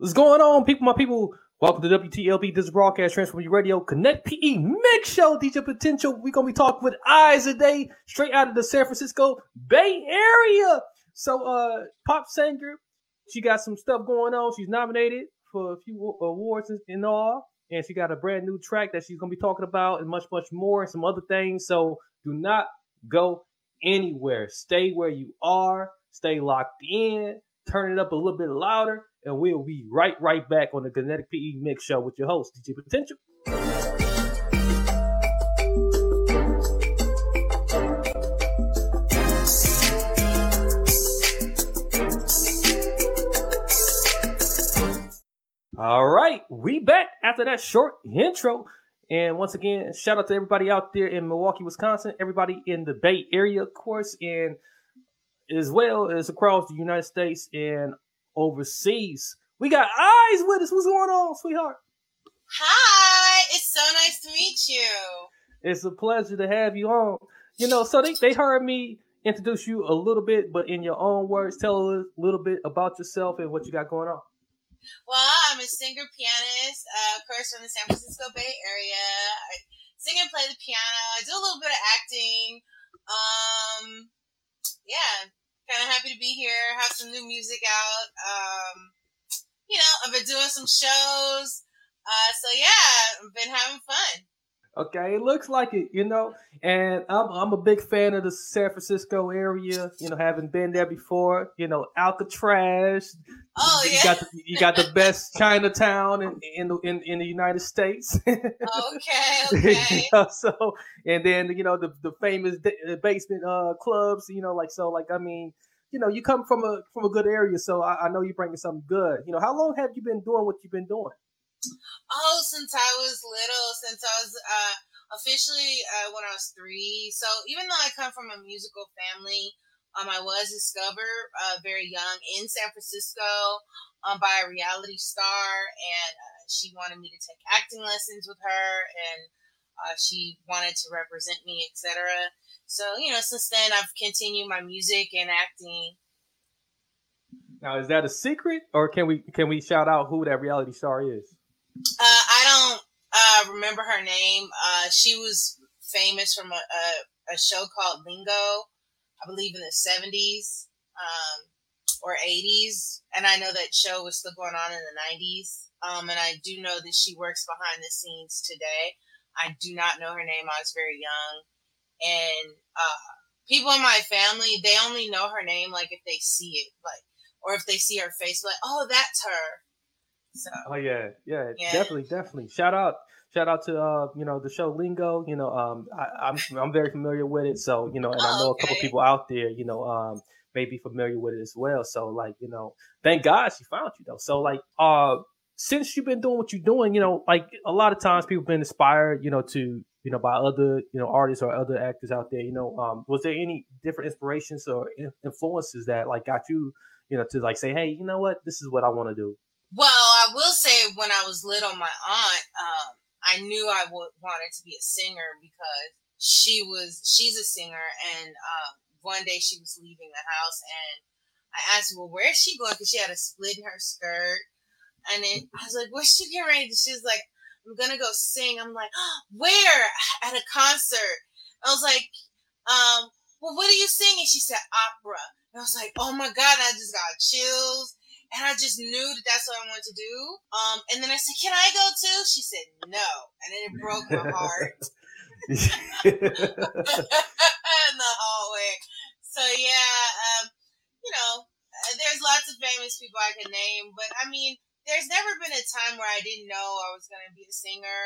What's going on, people? My people, welcome to WTLB. This is broadcast Transform Your Radio Connect PE Mix Show. DJ Potential. We're gonna be talking with eyes today, straight out of the San Francisco Bay Area. So, uh, pop singer, she got some stuff going on. She's nominated for a few awards and all, and she got a brand new track that she's gonna be talking about, and much, much more, and some other things. So, do not go anywhere. Stay where you are. Stay locked in. Turn it up a little bit louder and we'll be right right back on the Kinetic PE Mix Show with your host, DJ Potential. All right, we back after that short intro. And once again, shout out to everybody out there in Milwaukee, Wisconsin, everybody in the Bay Area, of course, and as well as across the United States and overseas. We got eyes with us. What's going on, sweetheart? Hi, it's so nice to meet you. It's a pleasure to have you on. You know, so they, they heard me introduce you a little bit, but in your own words, tell us a little bit about yourself and what you got going on. Well, I'm a singer pianist, uh, of course, from the San Francisco Bay Area. I sing and play the piano. I do a little bit of acting. Um, yeah, happy to be here. Have some new music out. Um, you know, I've been doing some shows. Uh, so yeah, I've been having fun. Okay, it looks like it, you know, and I'm I'm a big fan of the San Francisco area. You know, having been there before. You know, Alcatraz. Oh you yeah. got the, you got the best Chinatown in in the, in, in the United States. okay, okay. you know, so and then you know the the famous basement uh clubs. You know, like so like I mean you know, you come from a from a good area, so I, I, know you're bringing something good. You know, how long have you been doing what you've been doing? Oh, since I was little, since I was uh, officially uh, when I was three. So even though I come from a musical family, um, I was discovered uh, very young in San Francisco um, by a reality star, and uh, she wanted me to take acting lessons with her, and uh, she wanted to represent me, etc. So, you know, since then I've continued my music and acting. Now, is that a secret, or can we can we shout out who that reality star is? Uh, I don't uh, remember her name. Uh, she was famous from a, a, a, show called Lingo, I believe in the seventies um, or eighties, and I know that show was still going on in the nineties. Um, and I do know that she works behind the scenes today. I do not know her name. I was very young and uh, people in my family they only know her name like if they see it like or if they see her face like oh that's her so oh yeah yeah, yeah. definitely definitely shout out shout out to uh you know the show lingo you know um I, am I'm, I'm very familiar with it so you know and oh, i know okay. a couple people out there you know um may be familiar with it as well so like you know thank god she found you though so like uh since you've been doing what you're doing you know like a lot of times people have been inspired you know to you know, by other, you know, artists or other actors out there, you know, um, was there any different inspirations or influences that like got you, you know, to like say, hey, you know what, this is what I want to do? Well, I will say when I was little, my aunt, um, I knew I wanted to be a singer because she was, she's a singer. And, um, one day she was leaving the house and I asked well, where is she going? Cause she had a split in her skirt. And then I was like, where's she getting ready? She was like, I'm gonna go sing. I'm like, oh, where? At a concert. I was like, um, well, what are you singing? She said opera. And I was like, oh my god! I just got chills, and I just knew that that's what I wanted to do. Um, and then I said, can I go too? She said no, and then it broke my heart. in the hallway. So yeah, um, you know, there's lots of famous people I could name, but I mean, there's never been a time where I didn't know I was going to be a singer,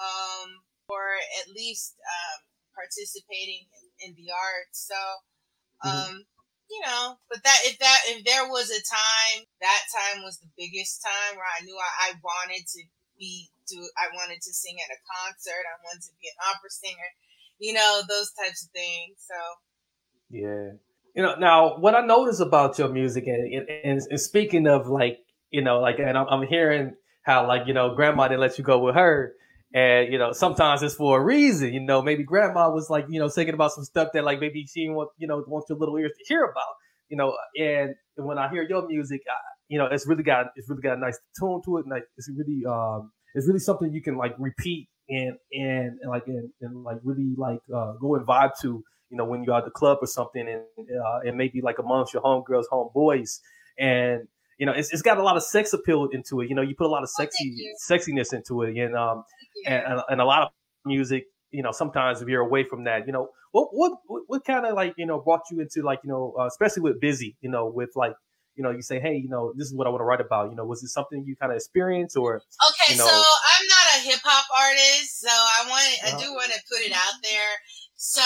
um, or at least um, participating in, in, the arts. So, mm-hmm. um, mm-hmm. you know, but that if that if there was a time, that time was the biggest time where I knew I, I wanted to be do I wanted to sing at a concert, I wanted to be an opera singer, you know, those types of things. So yeah. You know, now what I notice about your music, and, and, and speaking of like, you know, like, and I'm, I'm hearing how like, you know, grandma didn't let you go with her. And, you know, sometimes it's for a reason, you know, maybe grandma was like, you know, thinking about some stuff that like maybe she want, you know, want your little ears to hear about, you know, and when I hear your music, I, you know, it's really got, it's really got a nice tone to it. And like, it's really, um, it's really something you can like repeat and, and, and like, and, and like really like, uh, go and vibe to, you know, when you're at the club or something and, uh, and maybe like amongst your homegirls, homeboys. And, you know, it's, it's got a lot of sex appeal into it. You know, you put a lot of oh, sexy oh, sexiness into it. And, um, and, and a lot of music, you know, sometimes if you're away from that, you know, what what what kind of like you know brought you into like you know, uh, especially with busy, you know, with like you know, you say, hey, you know, this is what I want to write about. You know, was it something you kind of experienced or? Okay, you know, so I'm not a hip hop artist, so I want I uh-huh. do want to put it out there. So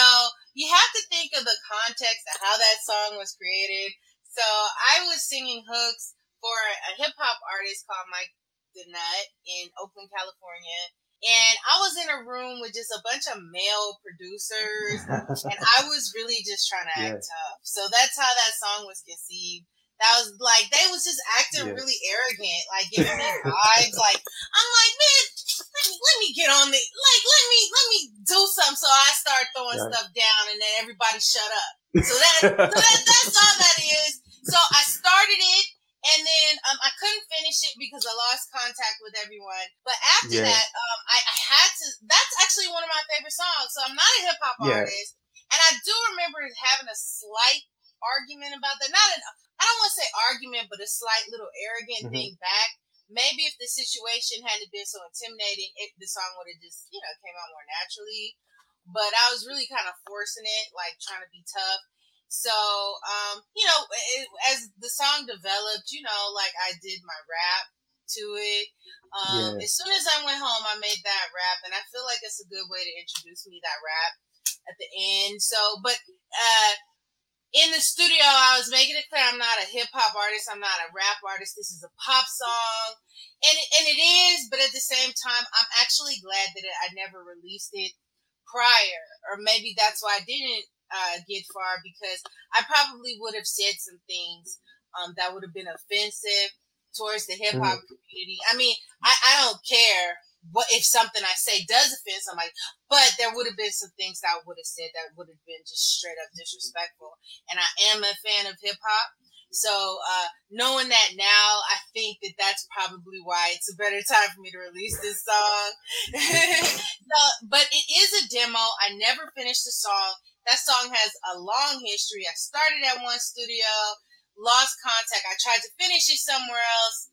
you have to think of the context of how that song was created. So I was singing hooks for a hip hop artist called Mike the Nut in Oakland, California and I was in a room with just a bunch of male producers, and I was really just trying to act tough. So that's how that song was conceived. That was like they was just acting really arrogant, like giving me vibes. Like I'm like, man, let me, let me get on the like let me let me do something. So I start throwing right. stuff down, and then everybody shut up. So that, so that that's all that is. So I started it and then um, I couldn't finish it because I lost contact with everyone. But after yeah. that, um, I, I, had to. That's actually one of my favorite songs. So I'm not a hip hop yeah. artist, and I do remember having a slight argument about that. Not an I don't want to say argument, but a slight little arrogant mm-hmm. thing back. Maybe if the situation hadn't been so intimidating, it, the song would have just you know came out more naturally. But I was really kind of forcing it, like trying to be tough. So, um, you know, it, as the song developed, you know, like I did my rap to it. Um. As soon as I went home, I made that rap, and I feel like it's a good way to introduce me that rap at the end. So, but uh, in the studio, I was making it clear I'm not a hip hop artist. I'm not a rap artist. This is a pop song, and and it is. But at the same time, I'm actually glad that it, I never released it prior, or maybe that's why I didn't uh, get far because I probably would have said some things um, that would have been offensive towards the hip hop mm. community. I mean, I, I don't care what if something I say does offend somebody, but there would have been some things that I would have said that would have been just straight up disrespectful. And I am a fan of hip hop. So uh, knowing that now, I think that that's probably why it's a better time for me to release this song. so, but it is a demo. I never finished the song. That song has a long history. I started at one studio, lost contact. I tried to finish it somewhere else.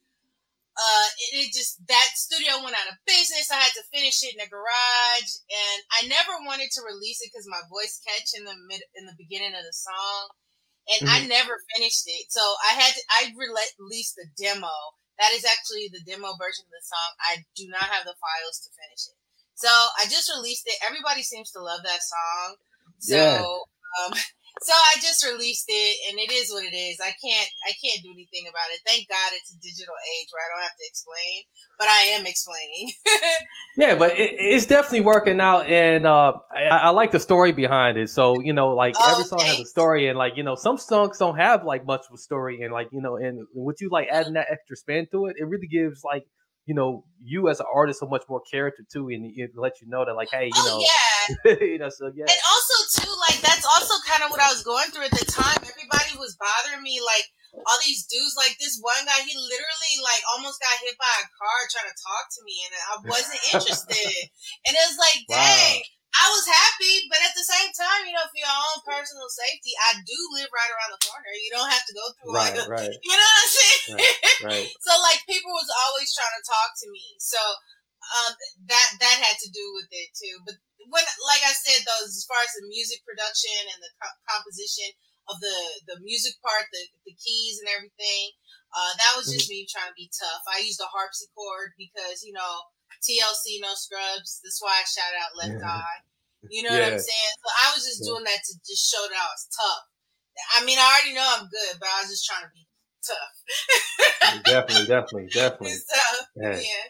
Uh, it, it just that studio went out of business. I had to finish it in the garage, and I never wanted to release it because my voice catch in the mid in the beginning of the song, and mm-hmm. I never finished it. So I had to, I released the demo. That is actually the demo version of the song. I do not have the files to finish it. So I just released it. Everybody seems to love that song. So yeah. um, so I just released it, and it is what it is. I can't I can't do anything about it. Thank God it's a digital age where I don't have to explain, but I am explaining. yeah, but it, it's definitely working out, and uh, I, I, like the story behind it. So you know, like oh, every song thanks. has a story, and like you know, some songs don't have like much of a story, and like you know, and with you like adding that extra spin to it, it really gives like you know you as an artist so much more character too, and it let you know that like, hey, you oh, know, yeah. you know, so yeah. And also too, like that's also kind of what I was going through at the time. Everybody was bothering me, like all these dudes. Like this one guy, he literally like almost got hit by a car trying to talk to me, and I wasn't interested. and it was like, dang. Wow. I was happy, but at the same time, you know, for your own personal safety, I do live right around the corner. You don't have to go through right, right. you know what I'm saying? Right, right. so like people was always trying to talk to me. So um, that that had to do with it too. But when, like I said, though, as far as the music production and the co- composition of the the music part, the the keys and everything, uh, that was just mm-hmm. me trying to be tough. I used a harpsichord because you know TLC, no scrubs. That's why I shout out Left yeah. Eye. You know yeah. what I'm saying? So I was just doing that to just show that I was tough. I mean, I already know I'm good, but I was just trying to be tough. definitely, definitely, definitely. so, Yeah. yeah.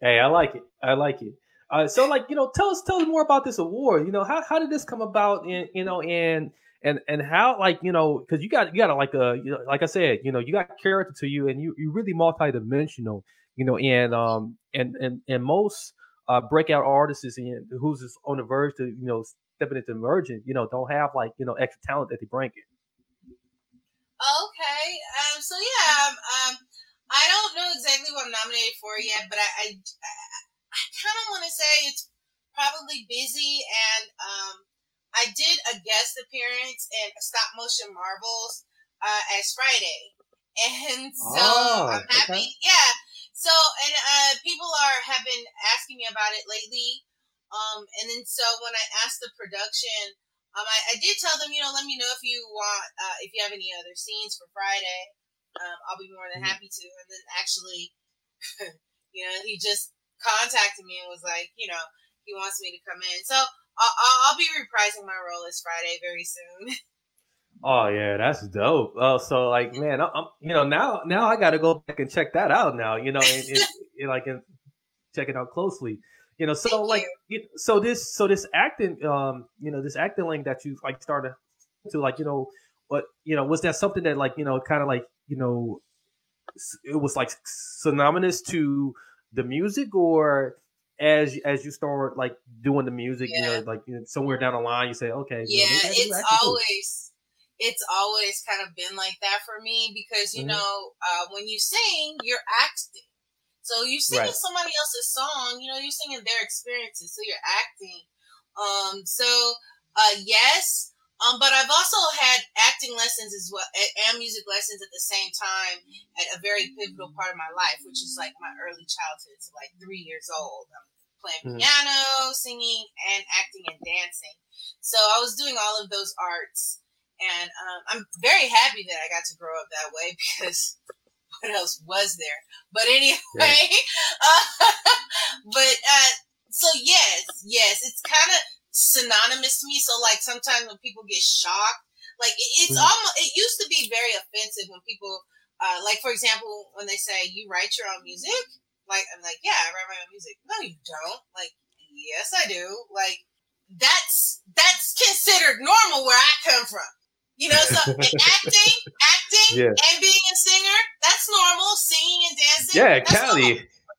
Hey, I like it. I like it. Uh, so, like, you know, tell us, tell us more about this award. You know, how, how did this come about? And you know, and and and how, like, you know, because you got you got like a, you know, like I said, you know, you got character to you, and you you really multidimensional. You know, and um and and and most uh breakout artists is in who's on the verge to you know stepping into emerging. You know, don't have like you know extra talent that they bring in. Okay. Um. So yeah. Um. um I don't know exactly what I'm nominated for yet, but I I, I kind of want to say it's probably busy, and um, I did a guest appearance in Stop Motion Marvels uh, as Friday, and so Oh, I'm happy. okay. Yeah. So and uh, people are have been asking me about it lately, um, and then so when I asked the production. Um, I, I did tell them, you know, let me know if you want, uh, if you have any other scenes for Friday um, I'll be more than Mhm. happy to. And then actually, you know, he just contacted me and was like, you know, he wants me to come in. So I'll, I'll, I'll be reprising my role this Friday very soon. Oh yeah, that's dope. Oh, so like, man, I- I'm, you know, now now I got to go back and check that out now. You know, and, and, and, like and check it out closely. You know, so Thank like, you. you- so this so this acting, um, you know, this acting link that you like started to like, you know, what you know, was that something that like, you know, kind of like, you know, it was like synonymous to the music or as as you start like doing the music, you know, like you know, somewhere down the line, you say, okay, you know, yeah, I do it's always it's always kind of been like that for me because you Mhm. know uh, when you sing, you're acting. So you singing Right. somebody else's song, you know, you're singing their experiences, so you're acting. Um, so uh, yes, um, but I've also had acting lessons as well and music lessons at the same time at a very pivotal part of my life, which is like my early childhood, so like three years old. I'm playing Mhm. piano, singing, and acting and dancing. So I was doing all of those arts, and um, I'm very happy that I got to grow up that way because what else was there? But anyway, uh, but uh, so yes, yes, it's kind of synonymous to me. So like sometimes when people get shocked, like it, it's Mhm. almost it used to be very offensive when people, uh, like for example, when they say you write your own music. Like I'm like, yeah, I write my own music. No, you don't. Like, yes, I do. Like, that's that's considered normal where I come from. You know, so acting, acting, Yeah. and being a singer, that's normal. Singing and dancing, Yeah. Cali.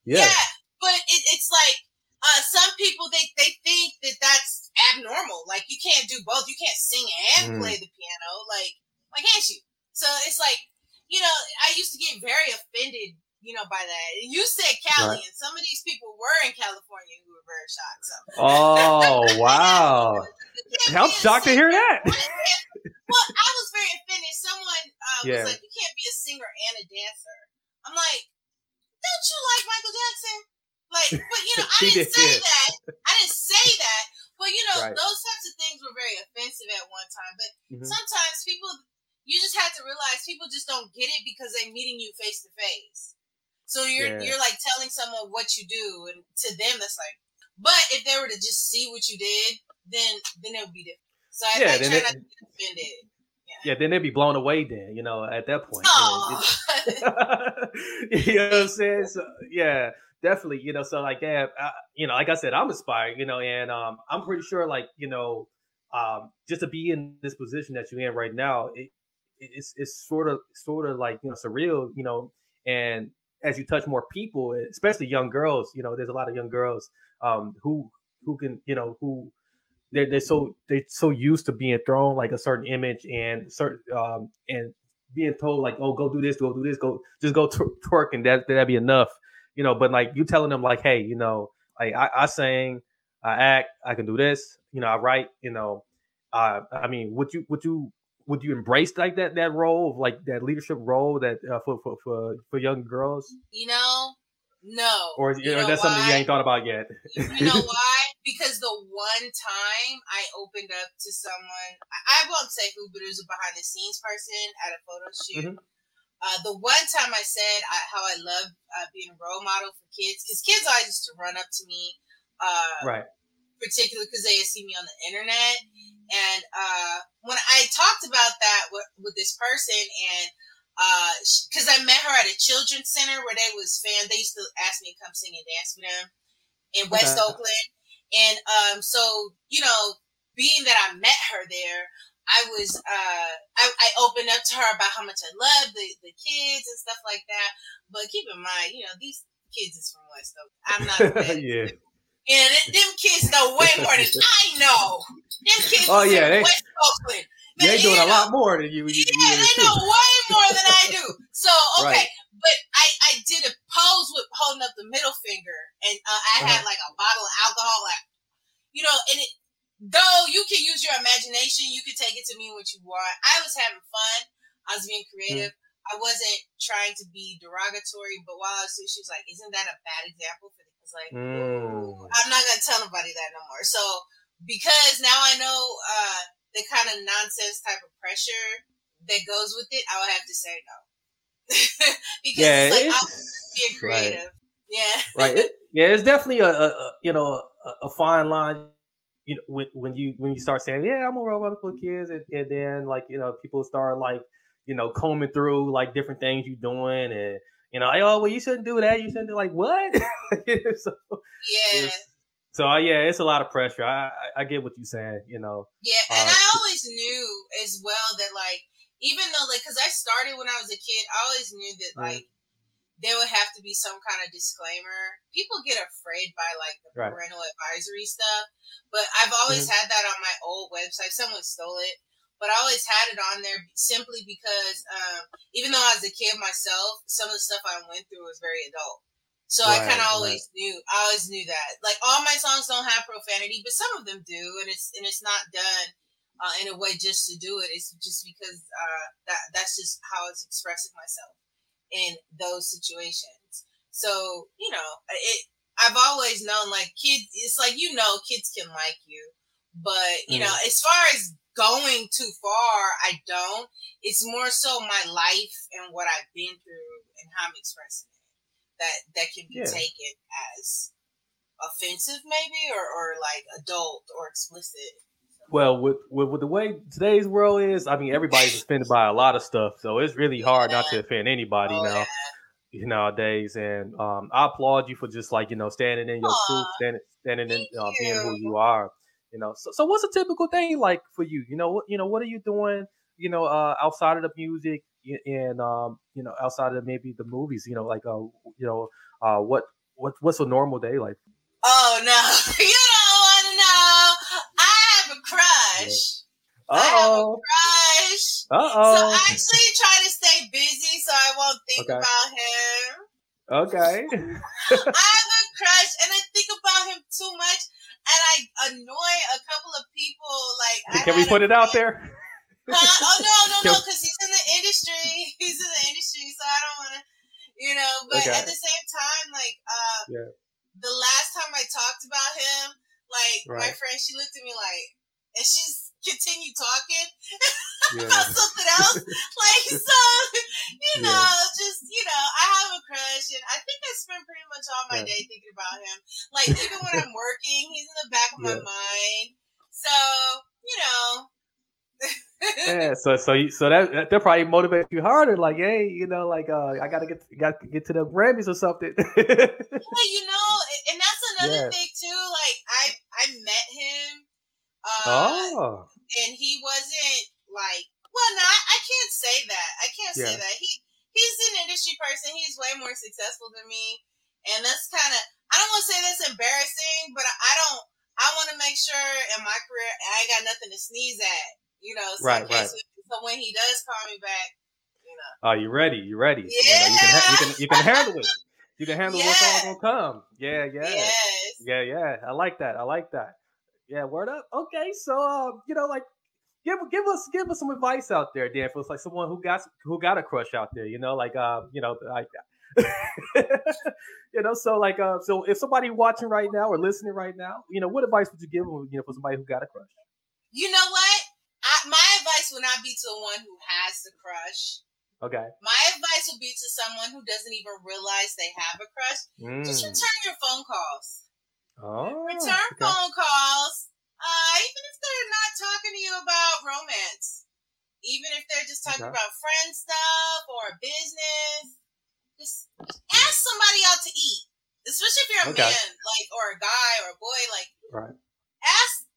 Yeah. Yeah, but it, it's like uh, some people they they think that that's abnormal. Like you can't do both. You can't sing and Mm. play the piano. Like why can't you? So it's like you know I used to get very offended. You know by that. You said Cali, Right. and some of these people were in California who were very shocked. So Oh wow! I'm shocked to hear that. Well, I was very offended. Someone uh, Yeah. was like, "You can't be a singer and a dancer." I'm like, "Don't you like Michael Jackson?" Like, but you know, I didn't did, say yeah. that. I didn't say that. But you know, Right. those types of things were very offensive at one time. But Mhm. sometimes people, you just have to realize people just don't get it because they're meeting you face to face. So you're Yeah. you're like telling someone what you do, and to them that's like. But if they were to just see what you did, then then it would be different. So I, Yeah, I try it- not to offended. Yeah, then they'd be blown away. Then you know, at that point. Oh, you know what I'm saying? So, yeah, definitely. You know, so like, yeah, I, you know, like I said, I'm inspired. You know, and um, I'm pretty sure, like, you know, um, just to be in this position that you're in right now, it, it's it's sort of sort of like you know surreal. You know, and as you touch more people, especially young girls, you know, there's a lot of young girls um, who who can you know who they're, they're so they're so used to being thrown like a certain image and certain um and being told like oh go do this go do this go just go tw- twerk and that that'd be enough you know but like you telling them like hey you know like I, I sing I act I can do this you know I write you know uh I mean would you would you would you embrace like that that role of like that leadership role that uh, for, for for for young girls you know, no. or, You or that's something you ain't thought about yet You know why? Because the one time I opened up to someone, I, I won't say who, but it was a behind the scenes person at a photo shoot. Mhm. Uh, the one time I said I, how I love uh, being a role model for kids, because kids always used to run up to me. Uh, right Particularly because they had seen me on the internet. And uh, when I talked about that with, with this person, and because uh, I met her at a children's center where they was fan, they used to ask me to come sing and dance with them in West okay. Oakland. And um, so, you know, being that I met her there, I was uh, I, I, opened up to her about how much I love the, the kids and stuff like that. But keep in mind, you know, these kids is from West Oakland. I'm not. yeah. And them kids know way more than I know. Them kids oh, yeah, they, West Oakland. They doing a lot more than you. you yeah, they know way more than I do. So okay, right. But I I did a pose with holding up the middle finger, and uh, I uh-huh. had like a bottle of alcohol, like you know, and it though you can use your imagination, you can take it to mean what you want. I was having fun. I was being creative. Mm. I wasn't trying to be derogatory, but while I was doing, she was like, "Isn't that a bad example?" For I was like, mm. "I'm not gonna tell nobody that no more." So because now I know uh, the kind of nonsense type of pressure that goes with it, I would have to say no. because yeah, it's like it's, I'm being creative. Right. Yeah. right. It, yeah, it's definitely a, a, a you know a, a, fine line you know, when, when you when you start saying, "Yeah, I'm a robot for kids," and, and then like you know, people start like you know combing through like different things you're doing, and you know, oh well, you shouldn't do that. You shouldn't do like what? so, yeah. So yeah, it's a lot of pressure. I, I, I get what you're saying. You know. Yeah, and uh, I always knew as well that like even though like because I started when I was a kid, I always knew that like there would have to be some kind of disclaimer. People get afraid by like the right. parental advisory stuff, but I've always mm-hmm. had that on my old website. Someone stole it, but I always had it on there simply because um, even though I was a kid myself, some of the stuff I went through was very adult. So right, I kind of always right. knew. I always knew that. Like all my songs don't have profanity, but some of them do, and it's and it's not done uh, in a way just to do it. It's just because uh, that that's just how I was expressing myself in those situations. So, you know, it, I've always known like kids, it's like, you know, kids can like you, but you mm. know, as far as going too far, I don't. It's more so my life and what I've been through and how I'm expressing it that, that can be yeah. taken as offensive maybe or, or like adult or explicit. Well, with, with, with the way today's world is, I mean, everybody's offended by a lot of stuff, so it's really hard not to offend anybody oh, now. Yeah. Nowadays, and um, I applaud you for just like you know standing in your Aww, truth, standing standing in uh, being who you are. You know, so so what's a typical day like for you? You know, what you know, what are you doing? You know, uh, outside of the music and um, you know, outside of maybe the movies. You know, like uh, you know, uh, what what what's a normal day like? Oh no, you crush. Uh oh. crush. Uh oh. So I actually try to stay busy so I won't think okay. about him. Okay. I have a crush and I think about him too much and I annoy a couple of people. Like, can we put it out there? Huh? Oh no, no, no, because he's in the industry. He's in the industry, so I don't want to, you know. But okay. at the same time, like, uh, yeah. the last time I talked about him, like right. my friend, she looked at me like, and she's continued talking yeah. about something else. like so, you know, yeah. just you know, I have a crush, and I think I spend pretty much all my yeah. day thinking about him. Like even when I'm working, he's in the back of my mind. So you know. yeah, so so you, so that that probably motivate you harder. Like, hey, you know, like uh, I gotta get got to get to the Grammys or something. yeah, you know, and that's another thing too. Like, I I met him uh, oh. And he wasn't like, well, no, I, I can't say that. I can't yeah. say that. He he's an industry person. He's way more successful than me, and that's kind of I don't want to say that's embarrassing, but I don't. I want to make sure in my career I ain't got nothing to sneeze at. You know, so right, right. So when he does call me back, you know, oh, you ready? You ready? Yeah. You, know, you, can, you can you can handle it. You can handle what's all gonna come. Yeah, yeah, yes. yeah, yeah. I like that. I like that. Yeah, word up. Okay, so um, you know, like give give us give us some advice out there, Dan, for like someone who got who got a crush out there. You know, like uh, you know, like you know, so like uh, so if somebody watching right now or listening right now, you know, what advice would you give them? You know, for somebody who got a crush. You know what? I, my advice would not be to the one who has the crush. Okay. My advice would be to someone who doesn't even realize they have a crush. Mm. Just return your phone calls. Oh, Return okay. phone calls, uh, even if they're not talking to you about romance, even if they're just talking Okay. about friend stuff or business, just ask somebody out to eat. Especially if you're a Okay. man, like or a guy or a boy, like Right. ask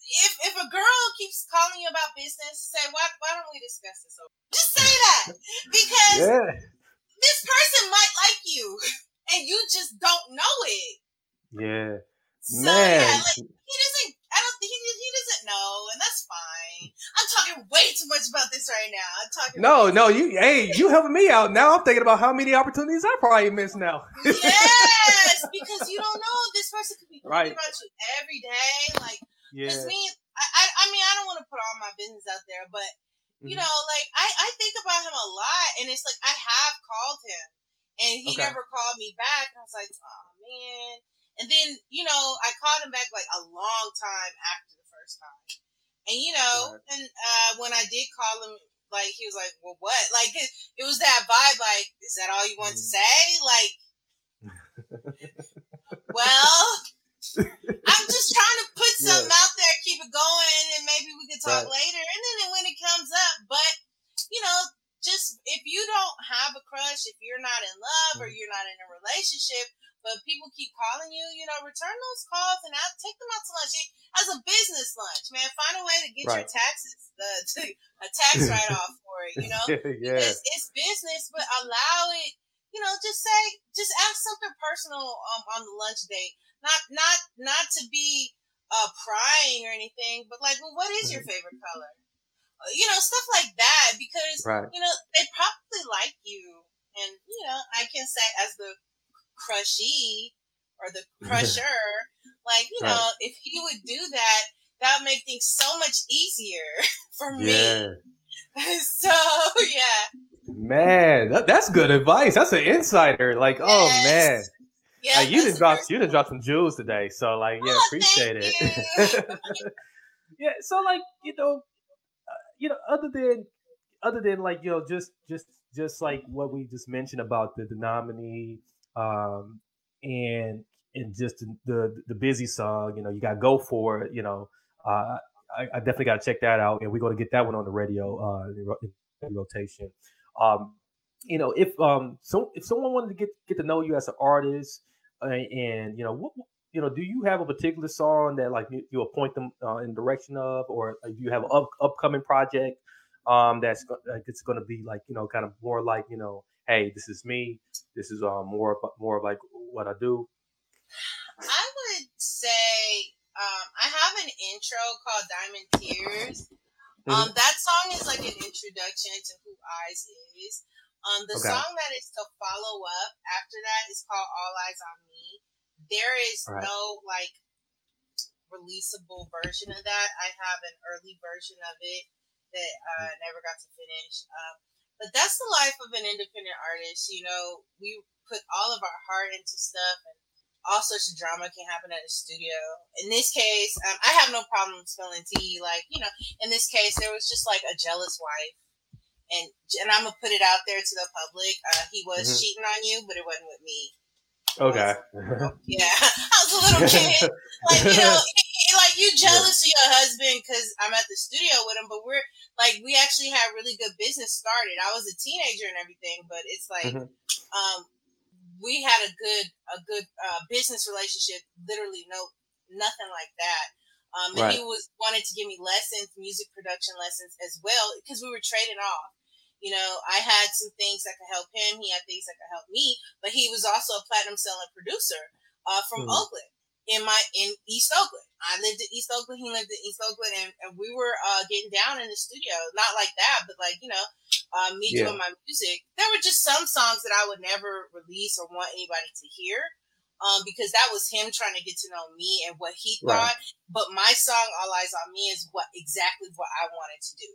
if if a girl keeps calling you about business, say why why don't we discuss this over? Just say that because Yeah. this person might like you and you just don't know it. Yeah. So Man. yeah, like he doesn't. I don't think he, he doesn't know, and that's fine. I'm talking way too much about this right now. I'm talking. No, no, you hey, you helping me out. Now I'm thinking about how many opportunities I probably missed now. yes, because you don't know this person could be thinking Right. about you every day. Like, yeah. cause me, I, I, I mean, I don't want to put all my business out there, but you Mhm. know, like I, I think about him a lot, and it's like I have called him, and he Okay. never called me back. I was like, oh man. And then you know, I called him back like a long time after the first time, and you know, Right. and uh, when I did call him, like he was like, well, what? Like it, it was that vibe. Like, is that all you want to Mhm. say? Like, well. I'm just trying to put Yeah. something out there, keep it going, and maybe we can talk Right. later. And then when it comes up, but you know, just if you don't have a crush, if you're not in love or Mm-hmm. you're not in a relationship, but people keep calling you, you know, return those calls and out, take them out to lunch as a business lunch, man. Find a way to get your taxes, the a tax write off for it, you know. yeah. It's, it's business, but allow it. You know, just say, just ask something personal um, on the lunch date. Not, not, not to be uh, prying or anything, but like, well, what is your favorite color? Uh, You know, stuff like that because Right. you know they probably like you, and you know, I can say as the crushee or the crusher, like you Right. know, if he would do that, that would make things so much easier for me. Yeah. so yeah. Man, that, that's good advice. That's an insider. Like, oh man. Yeah, Like, you that's just the dropped first you just dropped some jewels today. So like, yeah, Oh, appreciate it. yeah, so like, you know, uh, you know, other than other than like, you know, just just just like what we just mentioned about the, the nominee um and and just the, the busy song, you know, you got to go for it, you know. Uh I, I definitely got to check that out, and we're going to get that one on the radio uh, in, rotation. Um, you know, if um, so if someone wanted to get get to know you as an artist, uh, and you know, what you know, do you have a particular song that like you, you them uh, in direction of, or uh, do you have an up, upcoming project um, that's like it's going to be like you know, kind of more like you know, hey, this is me, this is um, more of, more of like what I do. I would say um, I have an intro called Diamond Tears. Mm-hmm. Um, that song is like an introduction to who Eyes is. Um, the Okay. song that is to follow up after that is called All Eyes on Me. There is Right. no like releasable version of that. I have an early version of it that uh, Mm-hmm. never got to finish. Um, but that's the life of an independent artist. You know, we put all of our heart into stuff, and all sorts of drama can happen at the studio. In this case, um, I have no problem spilling tea. Like, you know, in this case, there was just like a jealous wife. And, and I'm gonna put it out there to the public. Uh, he was Mhm. cheating on you, but it wasn't with me. Okay. Yeah, I was a little kid. like you know, like you jealous of your husband because I'm at the studio with him, but we're like we actually had really good business started. I was a teenager and everything, but it's like Mhm. um, we had a good a good uh, business relationship. Literally, no nothing like that. Um, and he was wanted to give me lessons, music production lessons as well, because we were trading off. You know, I had some things that could help him. He had things that could help me. But he was also a platinum selling producer uh, from Hmm. Oakland in my in East Oakland. I lived in East Oakland. He lived in East Oakland, and, and we were uh, getting down in the studio. Not like that, but like you know, uh, me Yeah. doing my music. There were just some songs that I would never release or want anybody to hear. Um, because that was him trying to get to know me and what he Right. thought. But my song "All Eyes on Me" is what exactly what I wanted to do.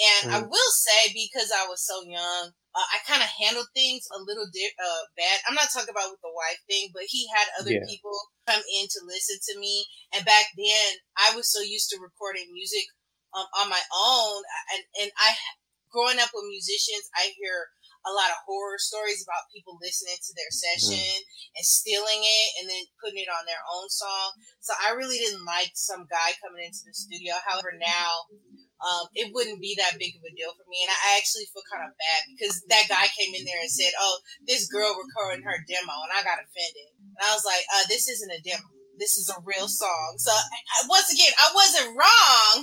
And I Mhm. will say, because I was so young, uh, I kind of handled things a little di- uh, bad. I'm not talking about with the wife thing, but he had other Yeah. people come in to listen to me. And back then, I was so used to recording music um, on my own. And, and I, growing up with musicians, I hear a lot of horror stories about people listening to their session and stealing it and then putting it on their own song. So I really didn't like some guy coming into the studio. However, now um, it wouldn't be that big of a deal for me. And I actually feel kind of bad because that guy came in there and said, "Oh, this girl recording her demo," and I got offended. And I was like, uh, "This isn't a demo. This is a real song." So I, once again, I wasn't wrong.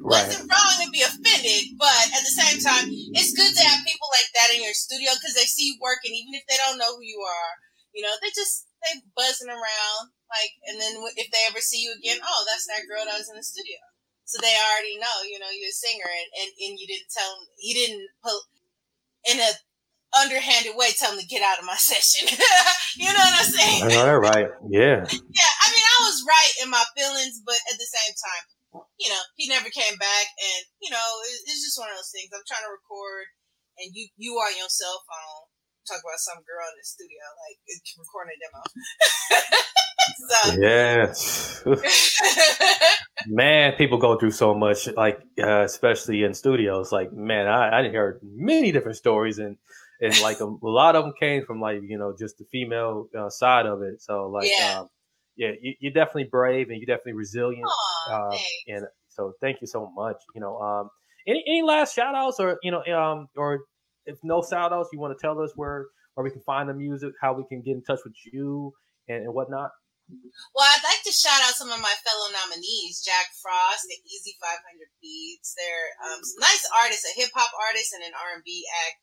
Right. Wasn't wrong to be offended, but at the same time, it's good to have people like that in your studio because they see you working, even if they don't know who you are. You know, they just they buzzing around, like, and then if they ever see you again, oh, that's that girl that was in the studio. So they already know, you know, you're a singer and, and, and you didn't tell them, you didn't put in a underhanded way tell them to get out of my session. you know what I'm saying? All right, right. Yeah. Yeah. I mean, I was right in my feelings, but at the same time, you know, he never came back. And, you know, it, it's just one of those things. I'm trying to record and you, you on your cell phone um, talk about some girl in the studio, like recording a demo. so. Yeah. man, people go through so much, like uh, especially in studios. Like, man, I, I heard many different stories, and and like a, a, lot of them came from like you know just the female uh, side of it. So like, yeah, um, yeah, you, are definitely brave and you're definitely resilient. Aww, uh, and so, thank you so much. You know, um, any any last shout outs or you know, um, or if no shout outs, you want to tell us where where we can find the music, how we can get in touch with you and, and whatnot? Well, I'd like to shout out some of my fellow nominees: Jack Frost, the Easy 500 Beats. They're um, nice artists, a hip hop artist and an R&B act.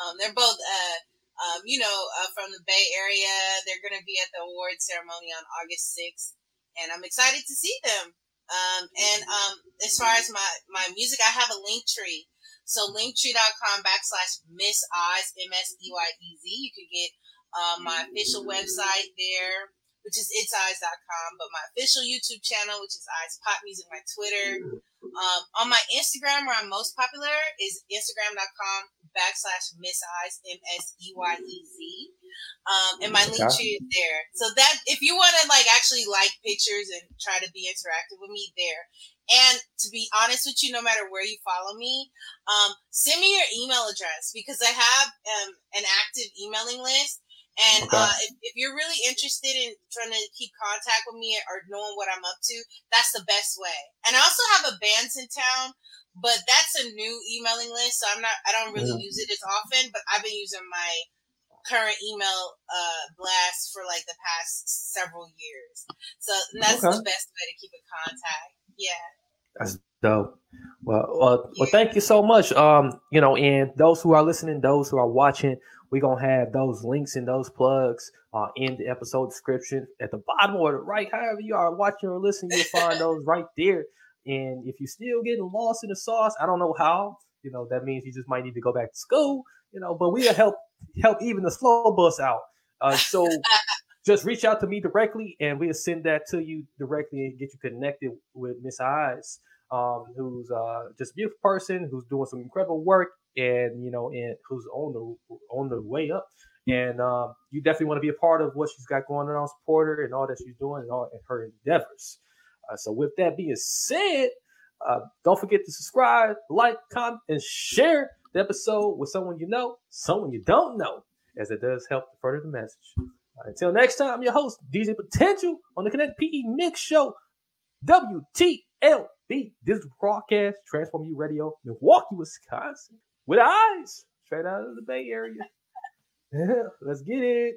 Um, they're both, uh, um, you know, uh, from the Bay Area. They're going to be at the award ceremony on August 6th, and I'm excited to see them. Um, and um, as far as my my music, I have a link tree. So linktree.com backslash Miss Eyes, M S E Y E Z. You can get uh, my official website there, which is itseyes.com, but my official YouTube channel, which is Eyes Pop Music, my Twitter. Um, on my Instagram, where I'm most popular, is instagram.com backslash Miss Eyes, M S E Y E Z. Um, and my link tree is there. So that if you want to like actually like pictures and try to be interactive with me there. And to be honest with you, no matter where you follow me, um, send me your email address because I have um, an active emailing list. And okay. uh, if, if, you're really interested in trying to keep contact with me or knowing what I'm up to, that's the best way. And I also have a bands in town, but that's a new emailing list, so I'm not. I don't really use it as often. But I've been using my current email uh, blast for like the past several years. So that's okay. the best way to keep in contact. That's dope. Well, well, well, thank you so much. Um, you know, and those who are listening, those who are watching, we're gonna have those links and those plugs uh, in the episode description at the bottom or the right, however you are watching or listening, you'll find those right there. And if you're still getting lost in the sauce, I don't know how. You know, that means you just might need to go back to school. You know, but we'll help help even the slow bus out. Uh, so just reach out to me directly and we'll send that to you directly and get you connected with Miss Eyes, um, who's uh, just a beautiful person who's doing some incredible work and you know and who's on the on the way up. And um, you definitely want to be a part of what she's got going on, support her and all that she's doing and all and her endeavors. Uh, so with that being said, uh, don't forget to subscribe, like, comment, and share the episode with someone you know, someone you don't know, as it does help to further the message. Until next time, I'm your host, DJ Potential, on the Connect PE Mix Show, WTLB Digital Broadcast, Transform You Radio, Milwaukee, Wisconsin, with eyes straight out of the Bay Area. Let's get it.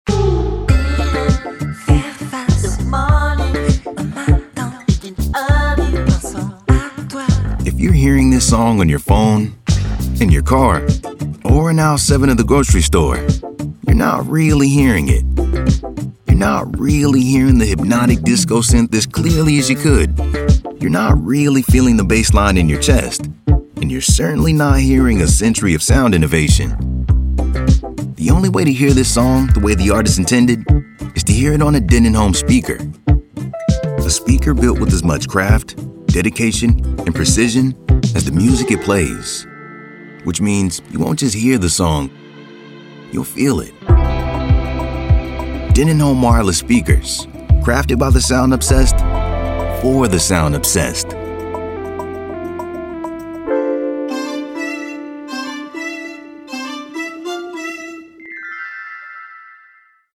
You're hearing this song on your phone, in your car, or in aisle 7 of the grocery store, you're not really hearing it You're not really hearing the hypnotic disco synth as clearly as you could. You're not really feeling the bass line in your chest. And you're certainly not hearing a century of sound innovation. The only way to hear this song the way the artist intended is to hear it on a Denon home speaker. A speaker built with as much craft, dedication, and precision as the music it plays. Which means you won't just hear the song, you'll feel it. Denon Home wireless speakers, crafted by the sound obsessed for the sound obsessed.